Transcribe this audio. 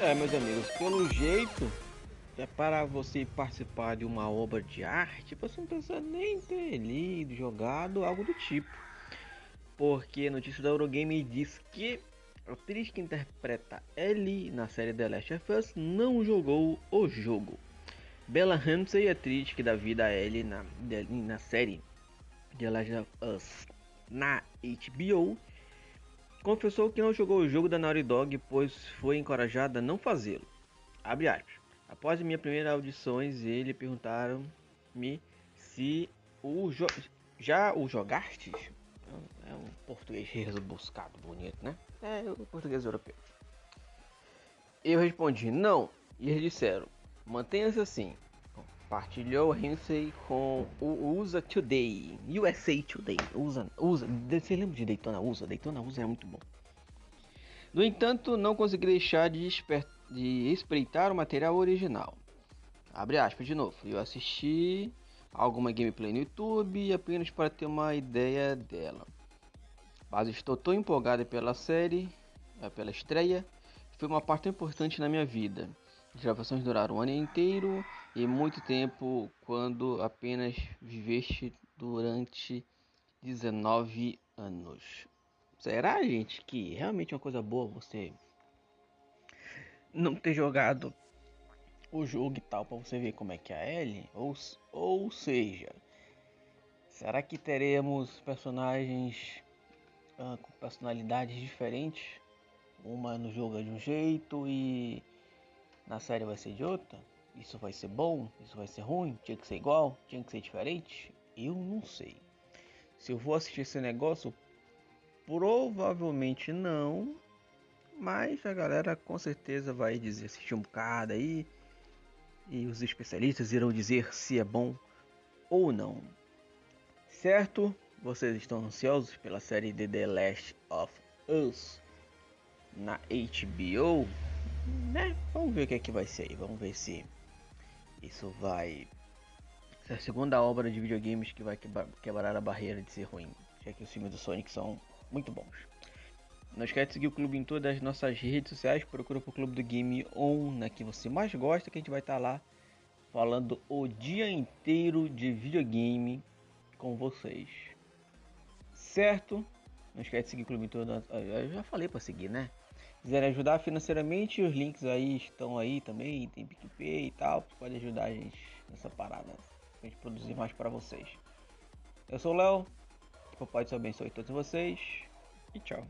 É, meus amigos, pelo jeito, é para você participar de uma obra de arte, você não precisa nem ter lido, jogado, algo do tipo. Porque a notícia da Eurogame diz que a atriz que interpreta Ellie na série The Last of Us não jogou o jogo. Bella Ramsey, atriz que dá vida a Ellie na, na série The Last of Us na HBO, confessou que não jogou o jogo da Naughty Dog pois foi encorajada a não fazê-lo. Abre aspas. Após minhas primeiras audições, eles perguntaram-me se o já o jogastes? É um português rebuscado, bonito, né? É o português europeu. Eu respondi não, e eles disseram: mantenha-se assim. Compartilhou Rinsey com o USA Today, USA Today, USA, USA. Você lembra de Daytona USA? Daytona USA é muito bom. No entanto, não consegui deixar de, de espreitar o material original. Abre aspas de novo. Eu assisti alguma gameplay no YouTube apenas para ter uma ideia dela. Mas estou tão empolgado pela série, pela estreia, foi uma parte importante na minha vida. As gravações duraram um ano inteiro e muito tempo quando apenas viveste durante 19 anos. Será, gente, que realmente é uma coisa boa você não ter jogado o jogo e tal para você ver como é que é a Ellie? Ou, ou seja, será que teremos personagens uh, com personalidades diferentes? Uma no jogo é de um jeito e na série vai ser de outra? Isso vai ser bom? Isso vai ser ruim? Tinha que ser igual? Tinha que ser diferente? Eu não sei. Se eu vou assistir esse negócio, provavelmente não. Mas a galera com certeza vai dizer assistir um bocado aí. E os especialistas irão dizer se é bom ou não. Certo? Vocês estão ansiosos pela série The Last of Us na HBO? Né? Vamos ver o que é que vai ser aí. Vamos ver se isso vai ser a segunda obra de videogames que vai quebrar a barreira de ser ruim. Já que os filmes do Sonic são muito bons. Não esquece de seguir o clube em todas as nossas redes sociais. Procura o Clube do Game On na que você mais gosta, que a gente vai estar lá falando o dia inteiro de videogame com vocês. Certo? Não esquece de seguir o clube todas. Eu já falei para seguir, né? quiserem ajudar financeiramente, os links aí estão aí também, tem PicPay e tal, pode ajudar a gente nessa parada, a gente produzir mais para vocês. Eu sou o Léo, que o Papai te abençoe todos vocês e tchau.